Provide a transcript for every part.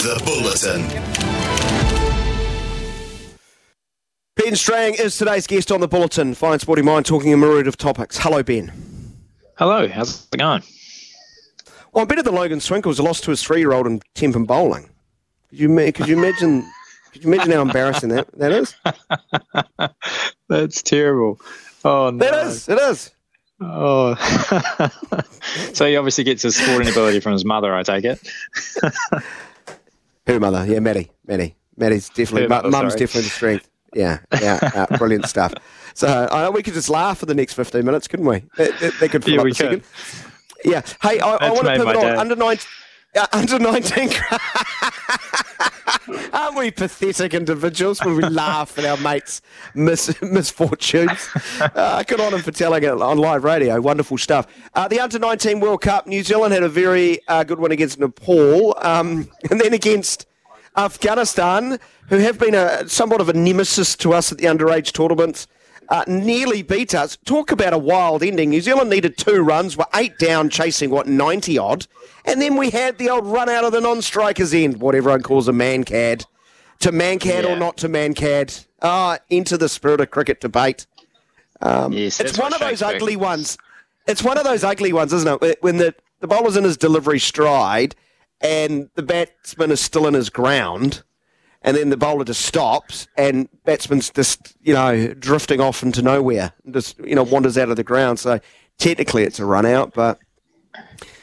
The Bulletin. Ben Strang is today's guest on the Bulletin. Fine Sporting Mind talking a myriad of topics. Hello, Ben. Hello, how's it going? Well, I'm better than Logan Swinkles, lost to his three-year-old in tenpin bowling. Could you, could you imagine? Could you imagine how embarrassing that, that is? That's terrible. Oh no. That is. It is. Oh. so he obviously gets his sporting ability from his mother, I take it. Who mother, yeah, Maddie, Maddie, Maddie's definitely. Her mother, Mum's sorry. definitely the strength. Yeah, yeah, uh, brilliant stuff. So I know we could just laugh for the next 15 minutes, couldn't we? That could fill Yeah, up a second. Yeah. Hey, I, I want to pivot on day. under nine. Uh, under 19. Aren't we pathetic individuals when we laugh at our mates' mis- misfortunes? Uh, good on him for telling it on live radio. Wonderful stuff. Uh, the under 19 World Cup, New Zealand had a very uh, good one against Nepal, um, and then against Afghanistan, who have been a somewhat of a nemesis to us at the underage tournaments. Uh, nearly beat us. Talk about a wild ending. New Zealand needed two runs, were eight down, chasing what ninety odd, and then we had the old run out of the non-strikers end, what everyone calls a Mankad, to Mankad Yeah. or not to Mankad. Ah, into the spirit of cricket debate. yes, It's one of those ugly ones. It's one of those ugly ones, isn't it? When the, the bowler's in his delivery stride and the batsman is still in his ground, and then the bowler just stops and batsman's just, you know, drifting off into nowhere, and just, you know, wanders out of the ground. So technically it's a run out, but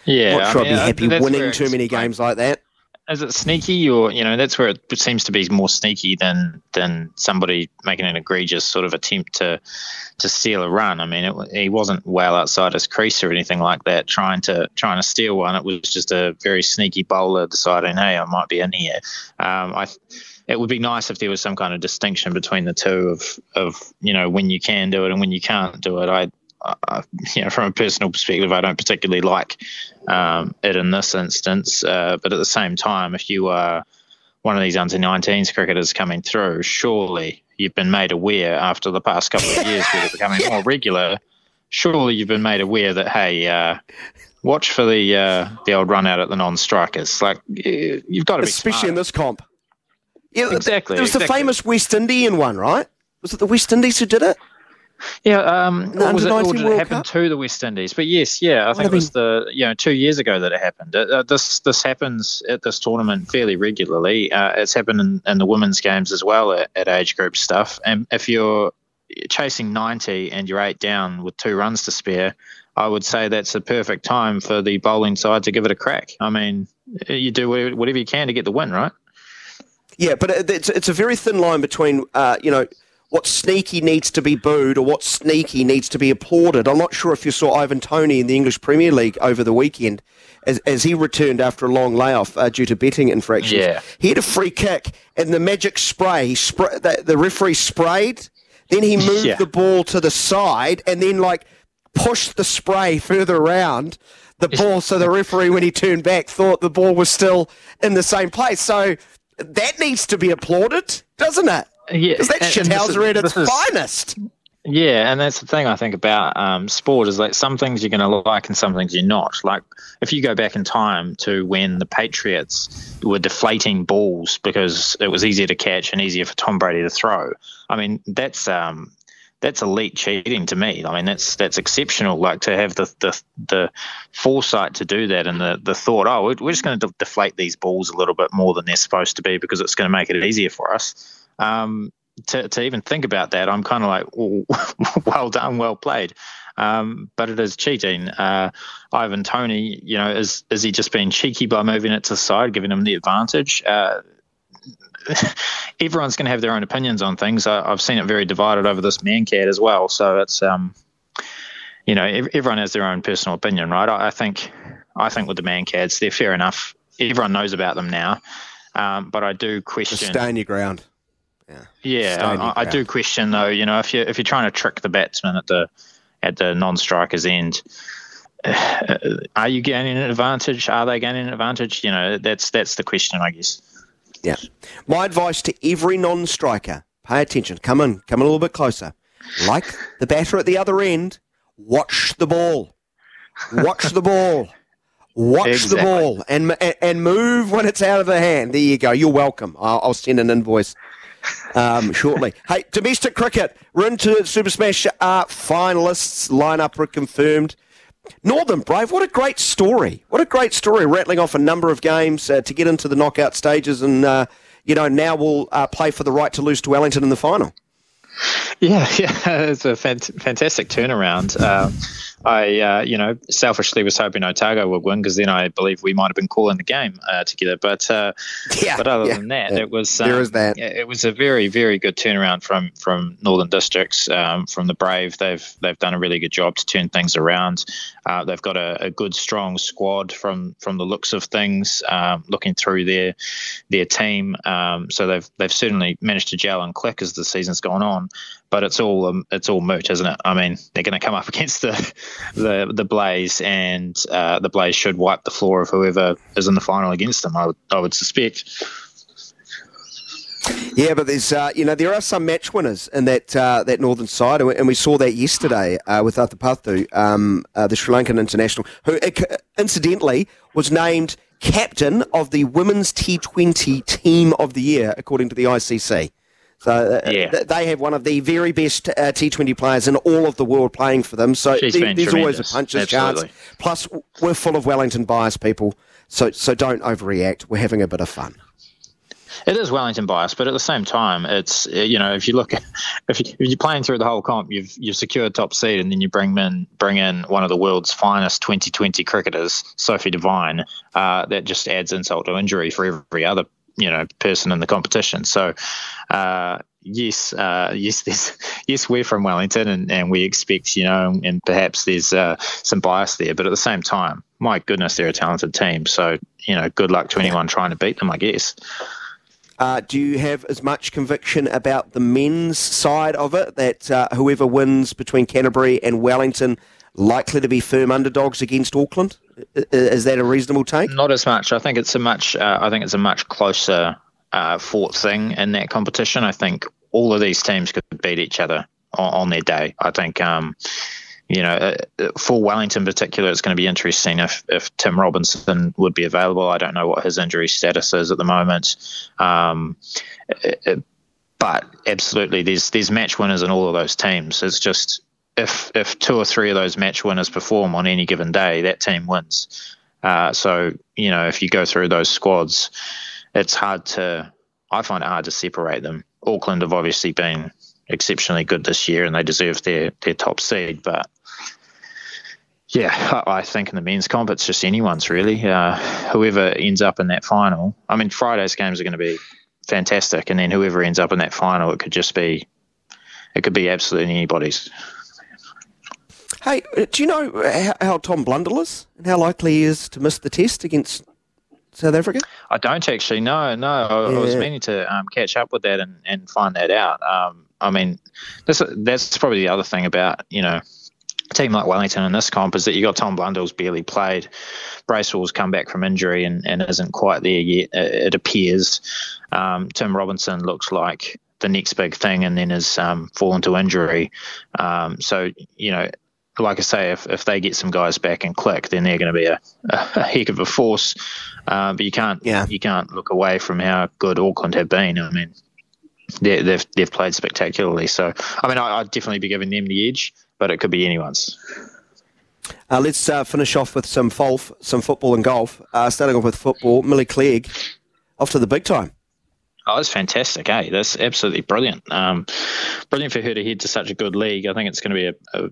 Yeah, not sure I mean, I'd be happy winning too many games like that. Is it sneaky, or you know, that's where it seems to be more sneaky than than somebody making an egregious sort of attempt to to steal a run. I mean, it, he wasn't well outside his crease or anything like that, trying to trying to steal one. It was just a very sneaky bowler deciding, hey, I might be in here. Um, I. It would be nice if there was some kind of distinction between the two of, of you know when you can do it and when you can't do it. I, I you know, from a personal perspective, I don't particularly like um, it in this instance. Uh, but at the same time, if you are one of these under 19s cricketers coming through, surely you've been made aware after the past couple of years where they're becoming more regular. Surely you've been made aware that hey, uh, watch for the uh, the old run out at the non-strikers. Like you- you've got to be Especially in this comp. Yeah, Exactly, It was the famous West Indian one, right? Was it the West Indies who did it? Yeah, um, was it, or under-19 did it happen Cup? to the West Indies? But yes, yeah, I think it was the you know two years ago that it happened. Uh, uh, this this happens at this tournament fairly regularly. Uh, it's happened in, in the women's games as well at, at age group stuff. And if you're chasing 90 and you're eight down with two runs to spare, I would say that's the perfect time for the bowling side to give it a crack. I mean, you do whatever whatever you can to get the win, right? Yeah, but it's, it's a very thin line between, uh, you know, what sneaky needs to be booed or what sneaky needs to be applauded. I'm not sure if you saw Ivan Toney in the English Premier League over the weekend as, as he returned after a long layoff uh, due to betting infractions. Yeah. He had a free kick and the magic spray, he spray the, the referee sprayed, then he moved Yeah. the ball to the side and then, like, pushed the spray further around the ball so the referee, when he turned back, thought the ball was still in the same place. So that needs to be applauded, doesn't it? Yeah, Because that shithouser at its is- finest. Yeah, and that's the thing I think about um, sport is like some things you're going to like and some things you're not. Like if you go back in time to when the Patriots were deflating balls because it was easier to catch and easier for Tom Brady to throw. I mean, that's um, that's elite cheating to me. I mean, that's that's exceptional. Like to have the the, the foresight to do that and the, the thought, oh, we're, just going to de- deflate these balls a little bit more than they're supposed to be because it's going to make it easier for us. Um, to, to even think about that, I'm kind of like, well, well done, well played. Um, but it is cheating. Uh, Ivan Toney, you know, is is he just being cheeky by moving it to the side, giving him the advantage? Uh, everyone's going to have their own opinions on things. I, have seen it very divided over this Mankad as well. So it's um, you know, everyone has their own personal opinion, right? I, I think I think with the Mankads, they're fair enough. Everyone knows about them now, um, but I do question. Just stay on your ground. Yeah, yeah, I, I, do question though. You know, if you if you're trying to trick the batsman at the at the non-striker's end. Are you gaining an advantage? Are they gaining an advantage? You know, that's that's the question, I guess. Yeah. My advice to every non striker pay attention. Come in, come a little bit closer. Like the batter at the other end, watch the ball. Watch the ball. Watch exactly. the ball and, and move when it's out of the hand. There you go. You're welcome. I'll, I'll send an invoice um, shortly. hey, domestic cricket. We're into Super Smash uh, finalists. Lineup are confirmed. Northern Brave, what a great story. What a great story, rattling off a number of games uh, to get into the knockout stages. And, uh, you know, now we'll uh, play for the right to lose to Wellington in the final. Yeah, yeah, it's a fant- fantastic turnaround. Um, I, uh, you know, selfishly was hoping Otago would win because then I believe we might have been calling the game uh, together. But uh, yeah, but other yeah, than that, yeah. it was um, there is that. It was a very very good turnaround from from Northern Districts um, from the Brave. They've they've done a really good job to turn things around. Uh, they've got a, a, good strong squad from from the looks of things. Um, looking through their their team, um, so they've they've certainly managed to gel and click as the season's gone on but it's all um, it's all moot, isn't it? I mean, they're going to come up against the the the Blaze, and uh, the Blaze should wipe the floor of whoever is in the final against them. I would I would suspect. Yeah, but there's uh, you know there are some match winners in that uh, that northern side, and we saw that yesterday uh, with Athapaththu, um, uh, the Sri Lankan international, who uh, incidentally was named captain of the women's T20 team of the year according to the ICC. So uh, yeah. they have one of the very best uh, T20 players in all of the world playing for them. So th- there's always a puncher's Absolutely. chance. Plus, we're full of Wellington bias people, so so don't overreact. We're having a bit of fun. It is Wellington bias, but at the same time, it's you know if you look if, you, are playing through the whole comp, you've you've secured top seed, and then you bring in bring in one of the world's finest 2020 cricketers, Sophie Devine. Uh, that just adds insult to injury for every other you know person in the competition. So uh, yes, uh, yes, there's yes we're from Wellington and, and we expect you know and perhaps there's uh, some bias there, but at the same time, my goodness, they're a talented team. So you know, good luck to anyone trying to beat them, I guess. Uh, do you have as much conviction about the men's side of it that uh, whoever wins between Canterbury and Wellington likely to be firm underdogs against Auckland? Is that a reasonable take? Not as much. I think it's a much. Uh, I think it's a much closer uh, fought thing in that competition. I think all of these teams could beat each other on, on their day. I think. Um, you know, uh, for Wellington in particular, it's going to be interesting if, if Tim Robinson would be available. I don't know what his injury status is at the moment. Um, it, but absolutely, there's there's match winners in all of those teams. It's just if if two or three of those match winners perform on any given day, that team wins. Uh, so you know, if you go through those squads, it's hard to. I find it hard to separate them. Auckland have obviously been exceptionally good this year, and they deserve their their top seed. But yeah, I think in the men's comp, it's just anyone's really. Uh, whoever ends up in that final. I mean, Friday's games are going to be fantastic, and then whoever ends up in that final, it could just be, it could be absolutely anybody's. Hey, uh, do you know how, how Tom Blundell is and how likely he is to miss the test against South Africa? I don't actually. Know no, no. I, yeah. I was meaning to um, catch up with that and, and find that out. Um, I mean, that's that's probably the other thing about you know a team like Wellington in this comp is that you got Tom Blundell's barely played. Bracewell's come back from injury and, and isn't quite there yet. It appears. Um, Tim Robinson looks like the next big thing, and then has um, fallen to injury. Um, so you know like I say, if, if they get some guys back and click, then they're going to be a, a, heck of a force. Uh, but you can't yeah. you can't look away from how good Auckland have been. I mean, they, they've they've played spectacularly. So I mean, I, would definitely be giving them the edge, but it could be anyone's. Uh, let's uh, finish off with some golf, some football and golf. Uh, starting off with football, Milly Clegg off to the big time. Oh, that's fantastic, eh? That's absolutely brilliant. Um, brilliant for her to head to such a good league. I think it's going to be a, a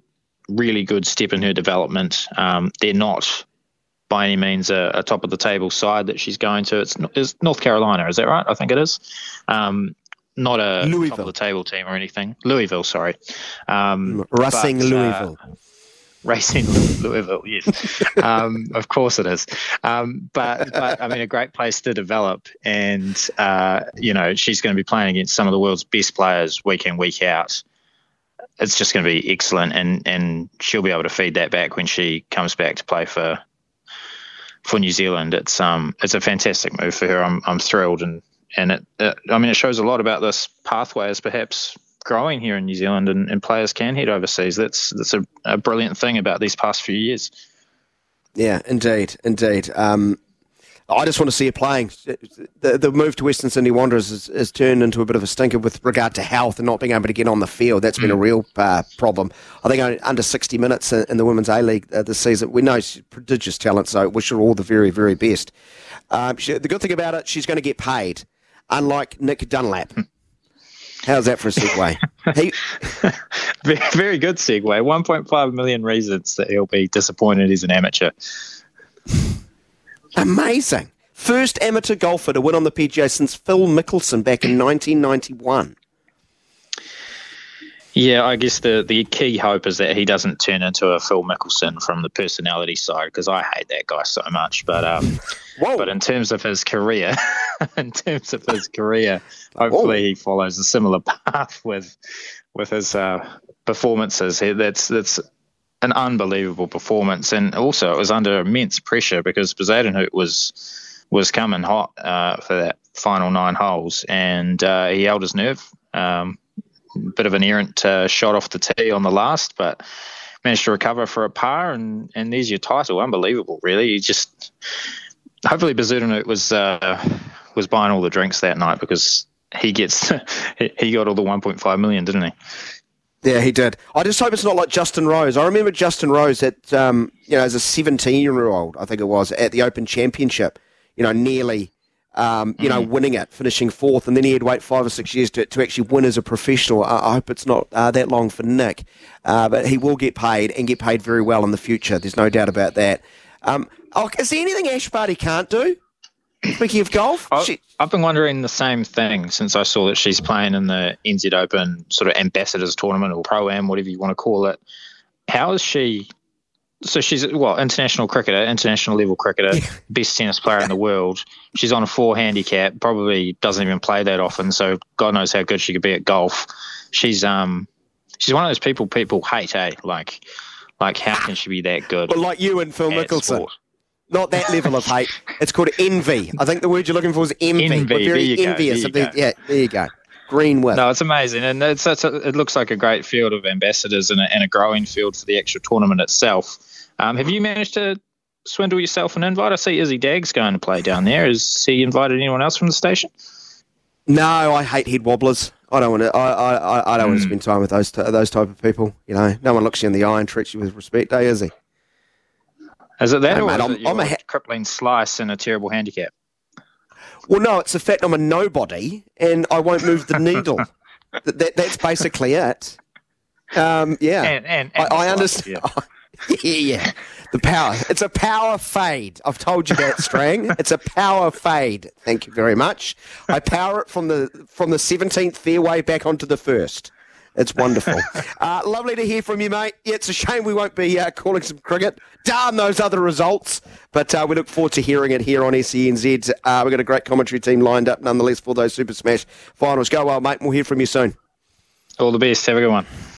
really good step in her development. Um, they're not by any means a, a, top of the table side that she's going to. It's, it's, North Carolina, is that right? I think it is. Um, not a Louisville. top of the table team or anything. Louisville, sorry. Um, Racing but, uh, Louisville. Uh, Racing Louisville, yes, um, of course it is. Um, but but I mean, a great place to develop, and uh, you know she's going to be playing against some of the world's best players week in week out. It's just going to be excellent, and and she'll be able to feed that back when she comes back to play for for New Zealand. It's um it's a fantastic move for her. I'm I'm thrilled, and and it, it I mean it shows a lot about this pathway as perhaps growing here in New Zealand and, and players can head overseas. That's that's a, a, brilliant thing about these past few years. Yeah, indeed, indeed. Um, I just want to see her playing. The, the move to Western Sydney Wanderers has, has, turned into a bit of a stinker with regard to health and not being able to get on the field. That's been mm. a real uh, problem. I think under 60 minutes in the Women's A League uh, this season. We know she's prodigious talent, so wish her all the very, very best. Um, she, the good thing about it, she's going to get paid, unlike Nick Dunlap. Hmm. How's that for a segue? he... Very good segue. 1.5 million reasons that he'll be disappointed he's an amateur. Amazing. First amateur golfer to win on the PGA since Phil Mickelson back in 1991. Yeah, I guess the, the key hope is that he doesn't turn into a Phil Mickelson from the personality side because I hate that guy so much. But um, but in terms of his career, in terms of his career, hopefully Whoa. he follows a similar path with with his uh, performances. That's that's an unbelievable performance, and also it was under immense pressure because Bezuidenhout was was coming hot uh, for that final nine holes, and uh, he held his nerve. Um, bit of an errant uh, shot off the tee on the last, but managed to recover for a par, and, and there's your title. Unbelievable, really. You just hopefully Bezuidenhout was uh, was buying all the drinks that night because he gets he got all the 1.5 million, didn't he? Yeah, he did. I just hope it's not like Justin Rose. I remember Justin Rose at um, you know as a 17 year old, I think it was at the Open Championship. You know, nearly um, you know, winning it, finishing fourth, and then he had to wait five or six years to, to actually win as a professional. I, I hope it's not uh, that long for Nick, uh, but he will get paid and get paid very well in the future. There's no doubt about that. Um, oh, is there anything Ash Barty can't do? Speaking of golf, I, she... I've been wondering the same thing since I saw that she's playing in the NZ Open sort of ambassadors tournament or pro am, whatever you want to call it. How is she so she's well international cricketer, international level cricketer, best tennis player in the world. She's on a four handicap, probably doesn't even play that often, so God knows how good she could be at golf. She's um she's one of those people people hate, eh? Like like how can she be that good? Well, like you and Phil Mickelson. Sport? Not that level of hate. It's called envy. I think the word you're looking for is envy. envy. We're very envious of the, yeah, there you go. Green with. No, it's amazing, and it's, it's a, it looks like a great field of ambassadors and a, and a growing field for the actual tournament itself. Um, have you managed to swindle yourself an invite? I see Izzy Dagg's going to play down there. Has he invited anyone else from the station? No, I hate head wobblers. I don't want to. I, I, I don't mm. want to spend time with those t- those type of people. You know, no one looks you in the eye and treats you with respect, eh? Is he? Is it that, no, or mate, is I'm, I'm a ha- crippling slice and a terrible handicap? Well, no, it's the fact I'm a nobody and I won't move the needle. that, that, that's basically it. Um, yeah, and, and, and I, I understand. Yeah. yeah, yeah. The power. It's a power fade. I've told you that, Strang. It's a power fade. Thank you very much. I power it from the from the seventeenth fairway back onto the first. It's wonderful. Uh, lovely to hear from you, mate. Yeah, it's a shame we won't be uh, calling some cricket. Darn those other results. But uh, we look forward to hearing it here on SENZ. Uh, we've got a great commentary team lined up, nonetheless, for those Super Smash finals. Go well, mate. We'll hear from you soon. All the best. Have a good one.